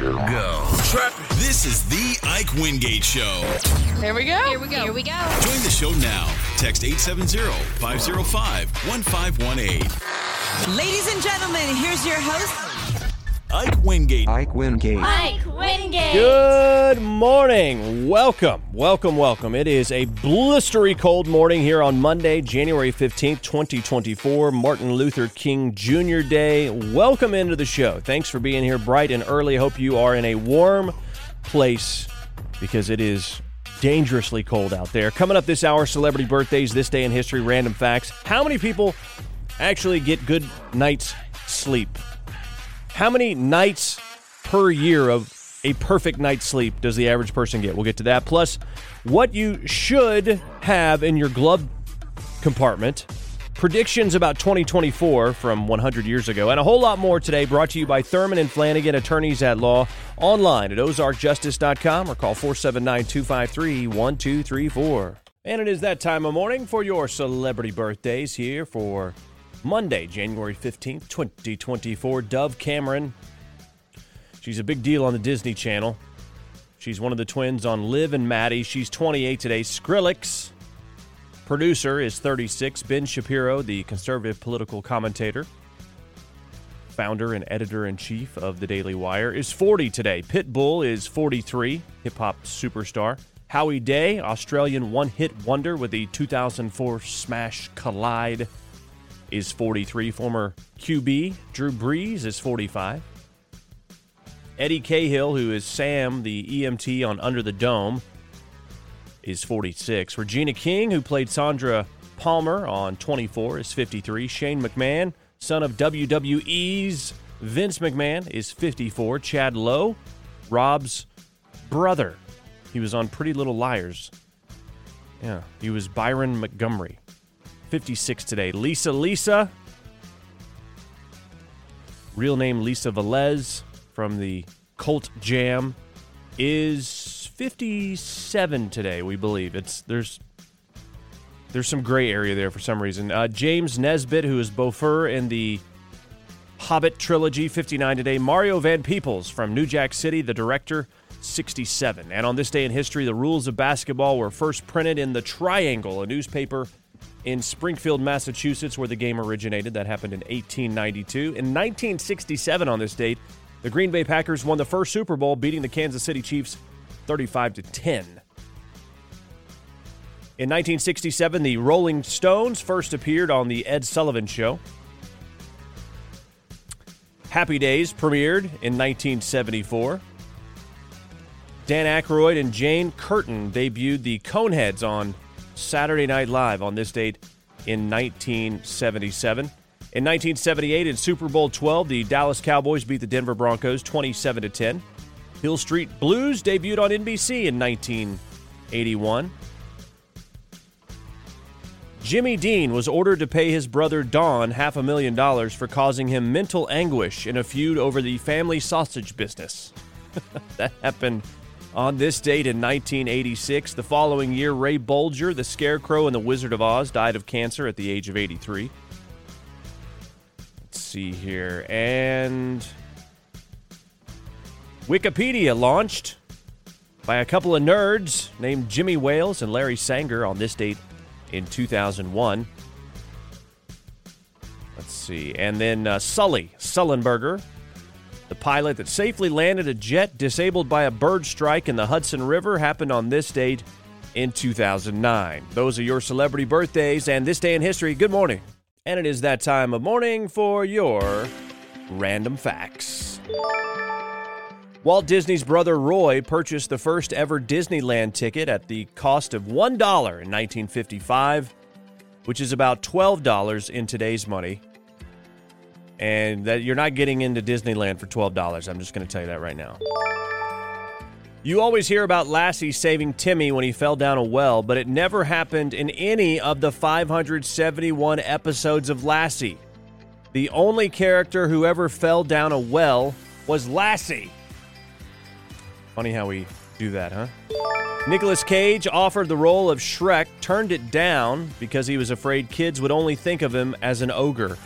go. This is the Ike Wingate Show. Here we go. Here we go. Here we go. Join the show now. Text 870-505-1518. Ladies and gentlemen, here's your host. Ike Wingate. Ike Wingate. Mike Wingate. Good morning. Welcome, welcome, welcome. It is a blistery cold morning here on Monday, January 15th, 2024, Martin Luther King Jr. Day. Welcome into the show. Thanks for being here bright and early. Hope you are in a warm place because it is dangerously cold out there. Coming up this hour, celebrity birthdays, this day in history, random facts. How many people actually get good night's sleep? How many nights per year of a perfect night's sleep does the average person get? We'll get to that. Plus, what you should have in your glove compartment, predictions about 2024 from 100 years ago, and a whole lot more today brought to you by Thurman and Flanagan, attorneys at law, online at ozarkjustice.com or call 479 253 1234. And it is that time of morning for your celebrity birthdays here for Monday, January 15th, 2024. Dove Cameron. She's a big deal on the Disney Channel. She's one of the twins on Liv and Maddie. She's 28 today. Skrillex, producer, is 36. Ben Shapiro, the conservative political commentator, founder and editor in chief of the Daily Wire, is 40 today. Pitbull is 43, hip hop superstar. Howie Day, Australian one hit wonder with the 2004 smash Collide, is 43. Former QB Drew Brees is 45. Eddie Cahill, who is Sam, the EMT on Under the Dome, is 46. Regina King, who played Sandra Palmer on 24, is 53. Shane McMahon, son of WWE's Vince McMahon, is 54. Chad Lowe, Rob's brother. He was on Pretty Little Liars. Yeah, he was Byron Montgomery. 56 today. Lisa Lisa, real name Lisa Velez from the Cult Jam, is 57 today. We believe it's there's there's some gray area there for some reason. Uh, James Nesbitt, who is Beaufort in the Hobbit trilogy, 59 today. Mario Van Peebles from New Jack City, the director, 67. And on this day in history, the rules of basketball were first printed in the Triangle, a newspaper in Springfield, Massachusetts, where the game originated. That happened in 1892. In 1967, on this date, the Green Bay Packers won the first Super Bowl, beating the Kansas City Chiefs 35 to 10. In 1967, the Rolling Stones first appeared on the Ed Sullivan Show. Happy Days premiered in 1974. Dan Aykroyd and Jane Curtin debuted the Coneheads on Saturday Night Live on this date in 1977. In 1978, in Super Bowl 12, the Dallas Cowboys beat the Denver Broncos 27 to 10. Hill Street Blues debuted on NBC in 1981. Jimmy Dean was ordered to pay his brother Don half a million dollars for causing him mental anguish in a feud over the family sausage business. that happened on this date in 1986. The following year, Ray Bolger, the Scarecrow and the Wizard of Oz, died of cancer at the age of 83. Let's see here. And Wikipedia launched by a couple of nerds named Jimmy Wales and Larry Sanger on this date in 2001. Let's see. And then uh, Sully Sullenberger, the pilot that safely landed a jet disabled by a bird strike in the Hudson River, happened on this date in 2009. Those are your celebrity birthdays and this day in history. Good morning. And it is that time of morning for your random facts. Walt Disney's brother Roy purchased the first ever Disneyland ticket at the cost of $1 in 1955, which is about $12 in today's money. And that you're not getting into Disneyland for $12. I'm just going to tell you that right now. You always hear about Lassie saving Timmy when he fell down a well, but it never happened in any of the 571 episodes of Lassie. The only character who ever fell down a well was Lassie. Funny how we do that, huh? Nicolas Cage offered the role of Shrek, turned it down because he was afraid kids would only think of him as an ogre.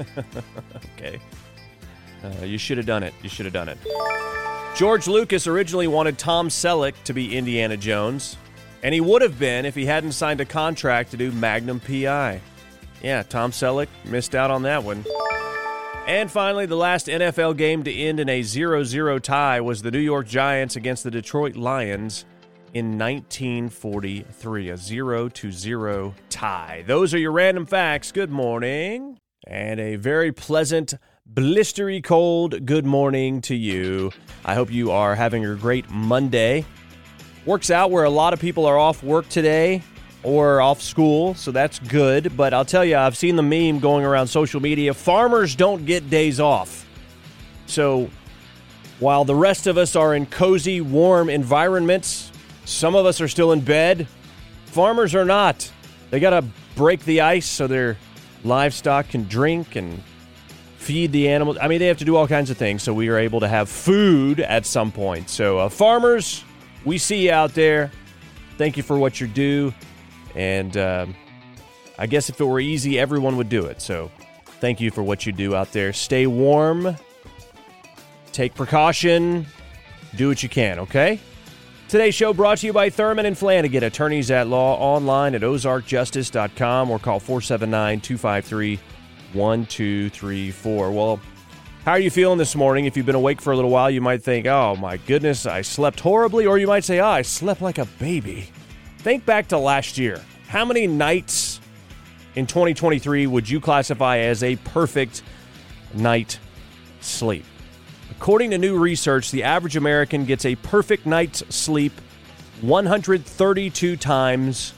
okay. Uh, you should have done it. You should have done it. George Lucas originally wanted Tom Selleck to be Indiana Jones, and he would have been if he hadn't signed a contract to do Magnum PI. Yeah, Tom Selleck missed out on that one. And finally, the last NFL game to end in a 0 0 tie was the New York Giants against the Detroit Lions in 1943. A 0 0 tie. Those are your random facts. Good morning. And a very pleasant blistery cold good morning to you. I hope you are having a great Monday. Works out where a lot of people are off work today or off school, so that's good. But I'll tell you, I've seen the meme going around social media farmers don't get days off. So while the rest of us are in cozy, warm environments, some of us are still in bed. Farmers are not. They got to break the ice so their livestock can drink and feed the animals. I mean, they have to do all kinds of things so we are able to have food at some point. So, uh, farmers, we see you out there. Thank you for what you do. And um, I guess if it were easy, everyone would do it. So, thank you for what you do out there. Stay warm, take precaution, do what you can, okay? Today's show brought to you by Thurman and Flanagan, attorneys at law, online at ozarkjustice.com or call 479 253 1234. Well, how are you feeling this morning? If you've been awake for a little while, you might think, oh my goodness, I slept horribly, or you might say, oh, I slept like a baby. Think back to last year. How many nights in 2023 would you classify as a perfect night sleep? According to new research, the average American gets a perfect night's sleep 132 times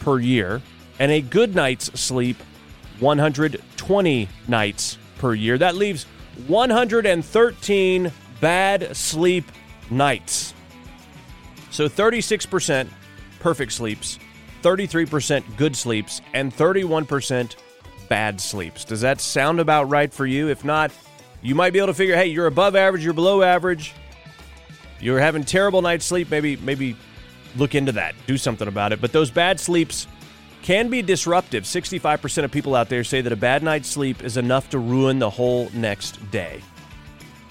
per year, and a good night's sleep 120 nights per year. That leaves 113 bad sleep nights. So 36% perfect sleeps, 33% good sleeps, and 31% bad sleeps. Does that sound about right for you? If not, you might be able to figure, hey, you're above average, you're below average, you're having terrible night's sleep. Maybe, maybe look into that, do something about it. But those bad sleeps can be disruptive. 65% of people out there say that a bad night's sleep is enough to ruin the whole next day.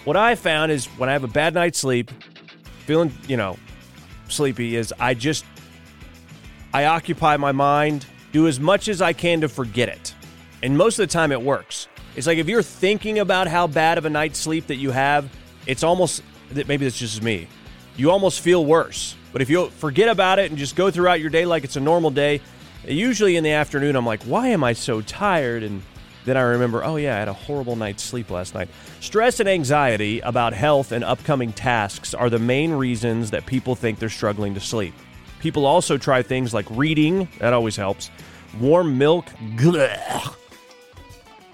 What I found is when I have a bad night's sleep, feeling, you know, sleepy, is I just I occupy my mind, do as much as I can to forget it. And most of the time it works. It's like if you're thinking about how bad of a night's sleep that you have, it's almost maybe it's just me. You almost feel worse. But if you forget about it and just go throughout your day like it's a normal day, usually in the afternoon I'm like, why am I so tired? And then I remember, oh yeah, I had a horrible night's sleep last night. Stress and anxiety about health and upcoming tasks are the main reasons that people think they're struggling to sleep. People also try things like reading, that always helps, warm milk,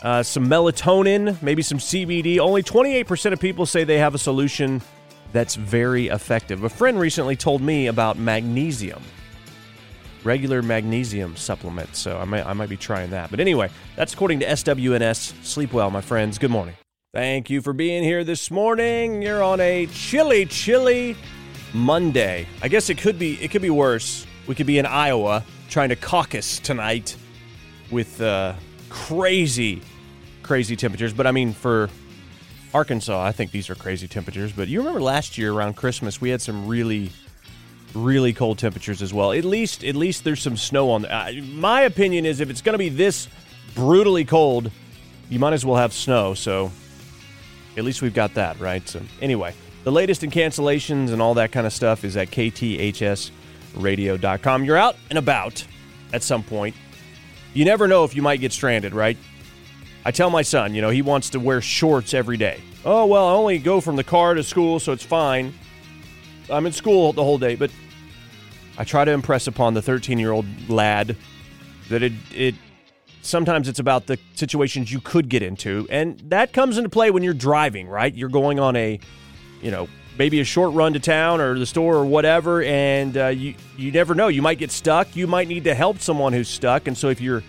uh, some melatonin, maybe some CBD. Only 28% of people say they have a solution that's very effective. A friend recently told me about magnesium, regular magnesium supplement. So I might, I might be trying that. But anyway, that's according to SWNS. Sleep well, my friends. Good morning. Thank you for being here this morning. You're on a chilly, chilly Monday. I guess it could be it could be worse. We could be in Iowa trying to caucus tonight with uh, crazy, crazy temperatures. But I mean, for Arkansas, I think these are crazy temperatures. But you remember last year around Christmas, we had some really, really cold temperatures as well. At least, at least there's some snow on. Uh, my opinion is, if it's going to be this brutally cold, you might as well have snow. So, at least we've got that right. So, anyway, the latest in cancellations and all that kind of stuff is at kthsradio.com. You're out and about at some point you never know if you might get stranded, right? I tell my son, you know, he wants to wear shorts every day. Oh, well, I only go from the car to school, so it's fine. I'm in school the whole day, but I try to impress upon the 13 year old lad that it, it sometimes it's about the situations you could get into, and that comes into play when you're driving, right? You're going on a, you know, maybe a short run to town or the store or whatever, and uh, you you never know. You might get stuck. You might need to help someone who's stuck, and so if you're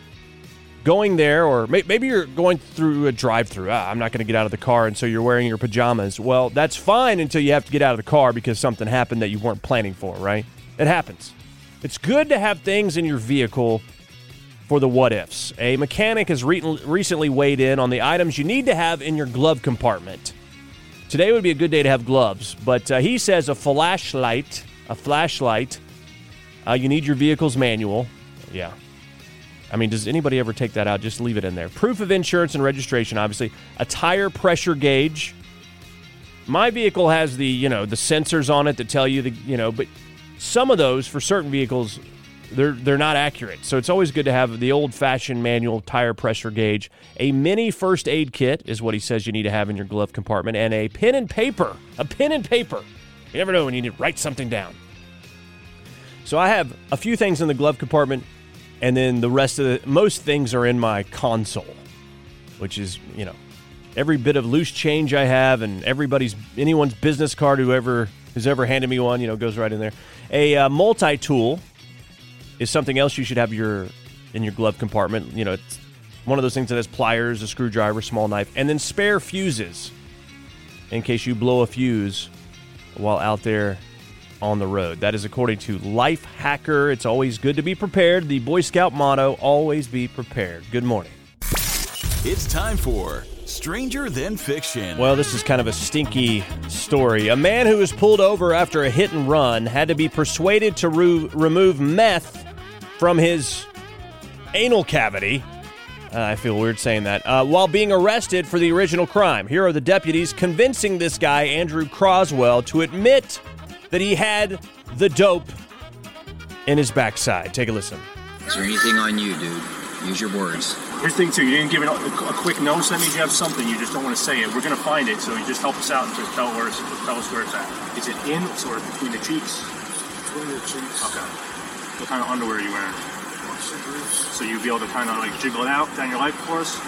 going there, or may, maybe you're going through a drive-through. Ah, I'm not going to get out of the car, and so you're wearing your pajamas. Well, that's fine until you have to get out of the car because something happened that you weren't planning for. Right? It happens. It's good to have things in your vehicle for the what ifs. A mechanic has re- recently weighed in on the items you need to have in your glove compartment. Today would be a good day to have gloves, but uh, he says a flashlight, a flashlight. Uh, you need your vehicle's manual. Yeah. I mean, does anybody ever take that out? Just leave it in there. Proof of insurance and registration, obviously. A tire pressure gauge. My vehicle has the, you know, the sensors on it that tell you the, you know, but some of those for certain vehicles they're they're not accurate. So it's always good to have the old-fashioned manual tire pressure gauge. A mini first aid kit is what he says you need to have in your glove compartment and a pen and paper. A pen and paper. You never know when you need to write something down. So I have a few things in the glove compartment and then the rest of the most things are in my console, which is, you know, every bit of loose change I have and everybody's anyone's business card whoever who's ever handed me one, you know, goes right in there. A uh, multi-tool is something else you should have your in your glove compartment. You know, it's one of those things that has pliers, a screwdriver, small knife, and then spare fuses in case you blow a fuse while out there on the road. That is according to Life Hacker. It's always good to be prepared. The Boy Scout motto, always be prepared. Good morning. It's time for Stranger Than Fiction. Well, this is kind of a stinky story. A man who was pulled over after a hit and run had to be persuaded to re- remove meth from his anal cavity. Uh, I feel weird saying that. Uh, while being arrested for the original crime. Here are the deputies convincing this guy, Andrew Croswell, to admit that he had the dope in his backside. Take a listen. Is there anything on you, dude? Use your words. Here's the thing too. You didn't give it a, a quick no, so that means you have something. You just don't want to say it. We're gonna find it, so you just help us out and just tell where it's, tell us where it's at. Is it in or between the cheeks? Between the cheeks. Okay. What kind of underwear are you wearing? So you'd be able to kind of like jiggle it out down your life for us.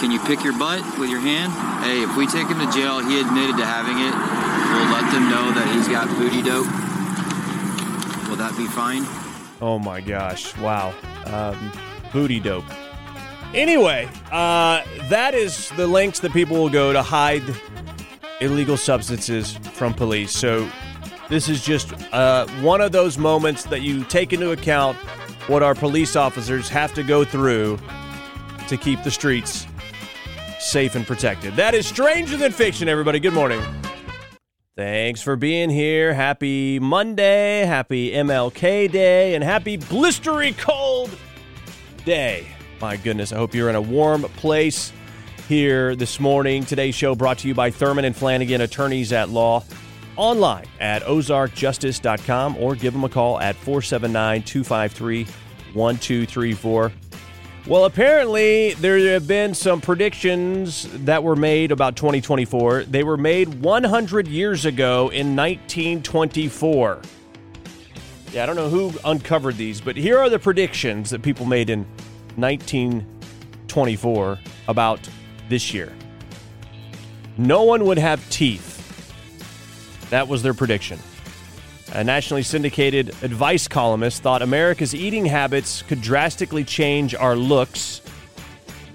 Can you pick your butt with your hand? Hey, if we take him to jail, he admitted to having it. We'll let them know that he's got booty dope. Will that be fine? Oh my gosh. Wow. Um, booty dope. Anyway, uh, that is the lengths that people will go to hide illegal substances from police. So this is just uh, one of those moments that you take into account what our police officers have to go through to keep the streets safe and protected. That is Stranger Than Fiction, everybody. Good morning. Thanks for being here. Happy Monday, happy MLK Day, and happy blistery cold day. My goodness, I hope you're in a warm place here this morning. Today's show brought to you by Thurman and Flanagan, attorneys at law, online at ozarkjustice.com or give them a call at 479 253 1234. Well, apparently, there have been some predictions that were made about 2024. They were made 100 years ago in 1924. Yeah, I don't know who uncovered these, but here are the predictions that people made in 1924 about this year. No one would have teeth. That was their prediction. A nationally syndicated advice columnist thought America's eating habits could drastically change our looks.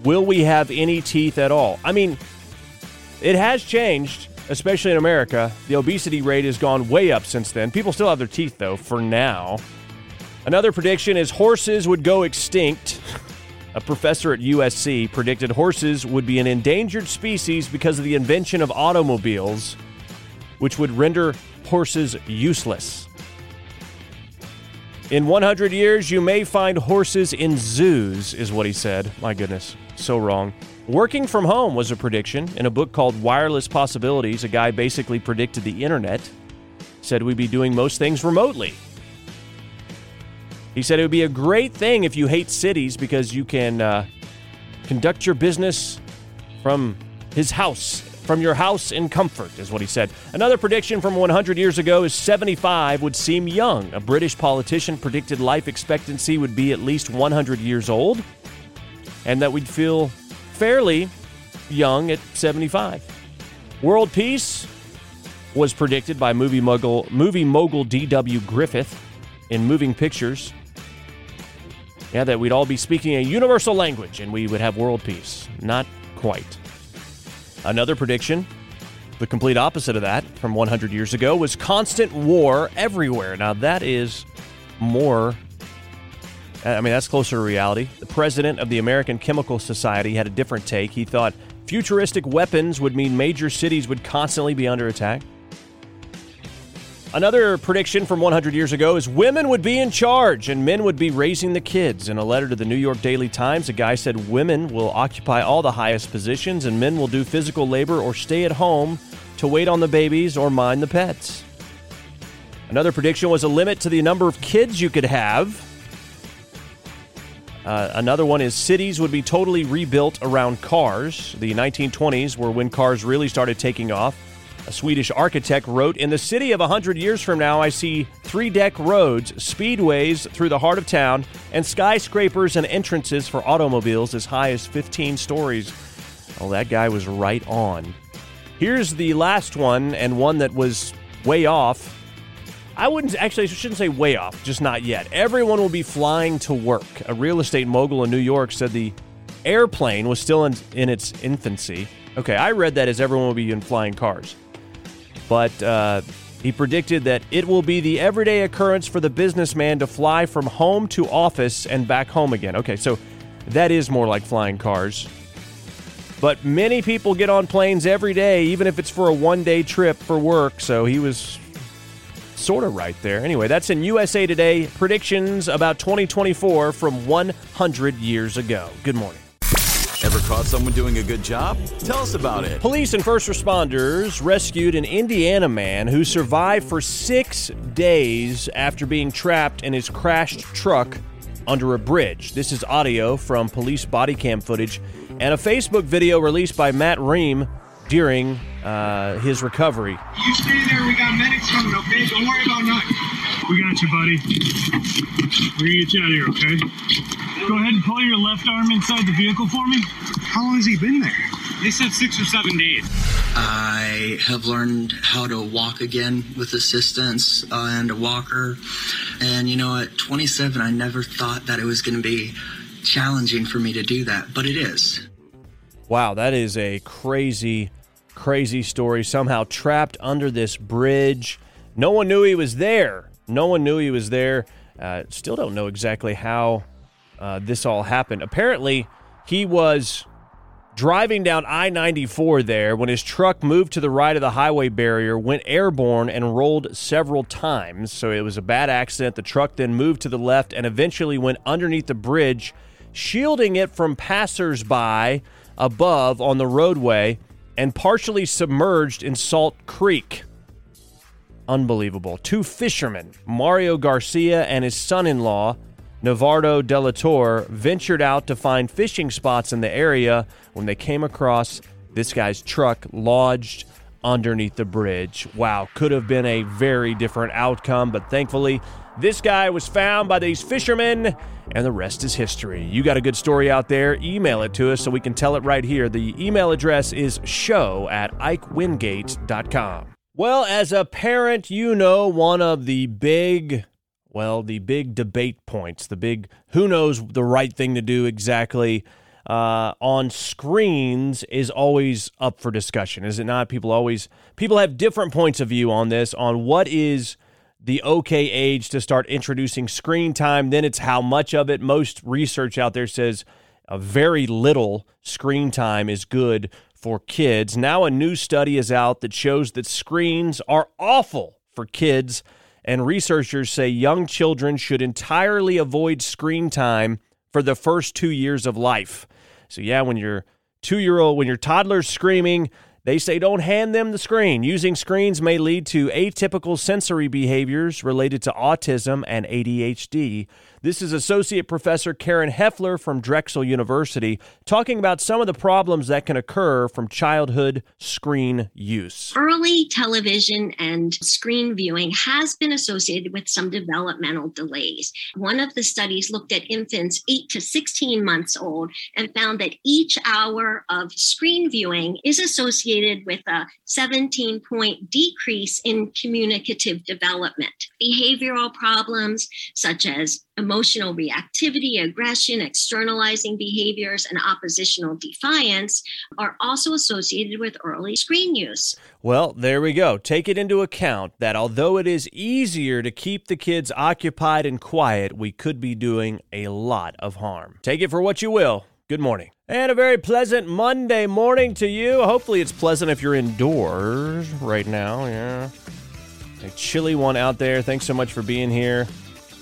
Will we have any teeth at all? I mean, it has changed, especially in America. The obesity rate has gone way up since then. People still have their teeth, though, for now. Another prediction is horses would go extinct. A professor at USC predicted horses would be an endangered species because of the invention of automobiles, which would render horses useless. In 100 years, you may find horses in zoos, is what he said. My goodness, so wrong. Working from home was a prediction. In a book called Wireless Possibilities, a guy basically predicted the internet, said we'd be doing most things remotely. He said it would be a great thing if you hate cities because you can uh, conduct your business from his house, from your house in comfort, is what he said. Another prediction from 100 years ago is 75 would seem young. A British politician predicted life expectancy would be at least 100 years old and that we'd feel fairly young at 75. World peace was predicted by movie mogul, movie mogul D.W. Griffith in Moving Pictures. Yeah, that we'd all be speaking a universal language and we would have world peace. Not quite. Another prediction, the complete opposite of that from 100 years ago, was constant war everywhere. Now, that is more. I mean, that's closer to reality. The president of the American Chemical Society had a different take. He thought futuristic weapons would mean major cities would constantly be under attack. Another prediction from 100 years ago is women would be in charge and men would be raising the kids. In a letter to the New York Daily Times, a guy said women will occupy all the highest positions and men will do physical labor or stay at home to wait on the babies or mind the pets. Another prediction was a limit to the number of kids you could have. Uh, another one is cities would be totally rebuilt around cars. The 1920s were when cars really started taking off. A Swedish architect wrote In the city of 100 years from now, I see three deck roads, speedways through the heart of town, and skyscrapers and entrances for automobiles as high as 15 stories. Well, that guy was right on. Here's the last one, and one that was way off. I wouldn't actually, I shouldn't say way off, just not yet. Everyone will be flying to work. A real estate mogul in New York said the airplane was still in, in its infancy. Okay, I read that as everyone will be in flying cars but uh, he predicted that it will be the everyday occurrence for the businessman to fly from home to office and back home again. Okay, so that is more like flying cars. But many people get on planes every day, even if it's for a one day trip for work. So he was sort of right there. Anyway, that's in USA Today predictions about 2024 from 100 years ago. Good morning. Ever caught someone doing a good job? Tell us about it. Police and first responders rescued an Indiana man who survived for six days after being trapped in his crashed truck under a bridge. This is audio from police body cam footage and a Facebook video released by Matt Ream during uh, his recovery. You stay there. We got medics coming, okay? Don't worry about nothing. We got you, buddy. We're gonna get you out of here, okay? Go ahead and pull your left arm inside the vehicle for me. How long has he been there? They said six or seven days. I have learned how to walk again with assistance uh, and a walker. And you know, at 27, I never thought that it was going to be challenging for me to do that, but it is. Wow, that is a crazy, crazy story. Somehow trapped under this bridge. No one knew he was there. No one knew he was there. Uh, still don't know exactly how uh, this all happened. Apparently, he was driving down I 94 there when his truck moved to the right of the highway barrier, went airborne, and rolled several times. So it was a bad accident. The truck then moved to the left and eventually went underneath the bridge, shielding it from passersby above on the roadway and partially submerged in Salt Creek. Unbelievable. Two fishermen, Mario Garcia and his son in law, Navardo Delator ventured out to find fishing spots in the area when they came across this guy's truck lodged underneath the bridge. Wow, could have been a very different outcome, but thankfully, this guy was found by these fishermen, and the rest is history. You got a good story out there? Email it to us so we can tell it right here. The email address is show at ikewingate.com. Well, as a parent, you know one of the big well, the big debate points, the big who knows the right thing to do exactly uh, on screens is always up for discussion, is it not? People always people have different points of view on this, on what is the okay age to start introducing screen time. Then it's how much of it. Most research out there says a very little screen time is good for kids. Now a new study is out that shows that screens are awful for kids and researchers say young children should entirely avoid screen time for the first two years of life. So, yeah, when your two year old, when your toddler's screaming, They say don't hand them the screen. Using screens may lead to atypical sensory behaviors related to autism and ADHD. This is Associate Professor Karen Heffler from Drexel University talking about some of the problems that can occur from childhood screen use. Early television and screen viewing has been associated with some developmental delays. One of the studies looked at infants 8 to 16 months old and found that each hour of screen viewing is associated with a 17 point decrease in communicative development. Behavioral problems such as emotional reactivity, aggression, externalizing behaviors, and oppositional defiance are also associated with early screen use. Well, there we go. Take it into account that although it is easier to keep the kids occupied and quiet, we could be doing a lot of harm. Take it for what you will. Good morning. And a very pleasant Monday morning to you. Hopefully, it's pleasant if you're indoors right now. Yeah. A chilly one out there. Thanks so much for being here.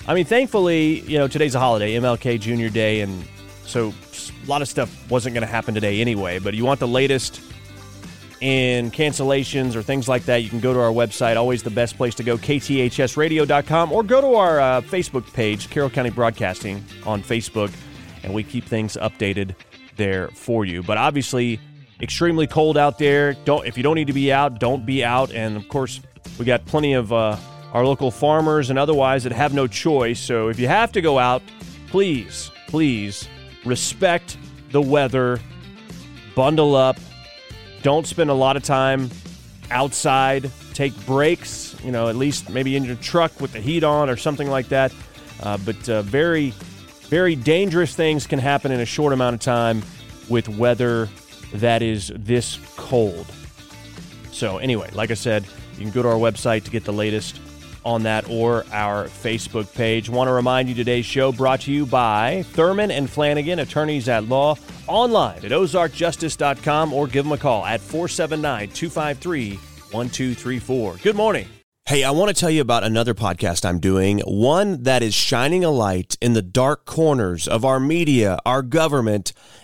I mean, thankfully, you know, today's a holiday, MLK Junior Day, and so a lot of stuff wasn't going to happen today anyway. But you want the latest in cancellations or things like that, you can go to our website, always the best place to go, kthsradio.com, or go to our uh, Facebook page, Carroll County Broadcasting on Facebook, and we keep things updated there for you. But obviously, extremely cold out there. Don't if you don't need to be out, don't be out. And of course, we got plenty of uh, our local farmers and otherwise that have no choice. So if you have to go out, please, please respect the weather. Bundle up. Don't spend a lot of time outside. Take breaks. You know, at least maybe in your truck with the heat on or something like that. Uh, but uh, very, very dangerous things can happen in a short amount of time with weather that is this cold. So, anyway, like I said, you can go to our website to get the latest on that or our Facebook page. Want to remind you today's show brought to you by Thurman and Flanagan, attorneys at law, online at ozarkjustice.com or give them a call at 479 253 1234. Good morning. Hey, I want to tell you about another podcast I'm doing, one that is shining a light in the dark corners of our media, our government,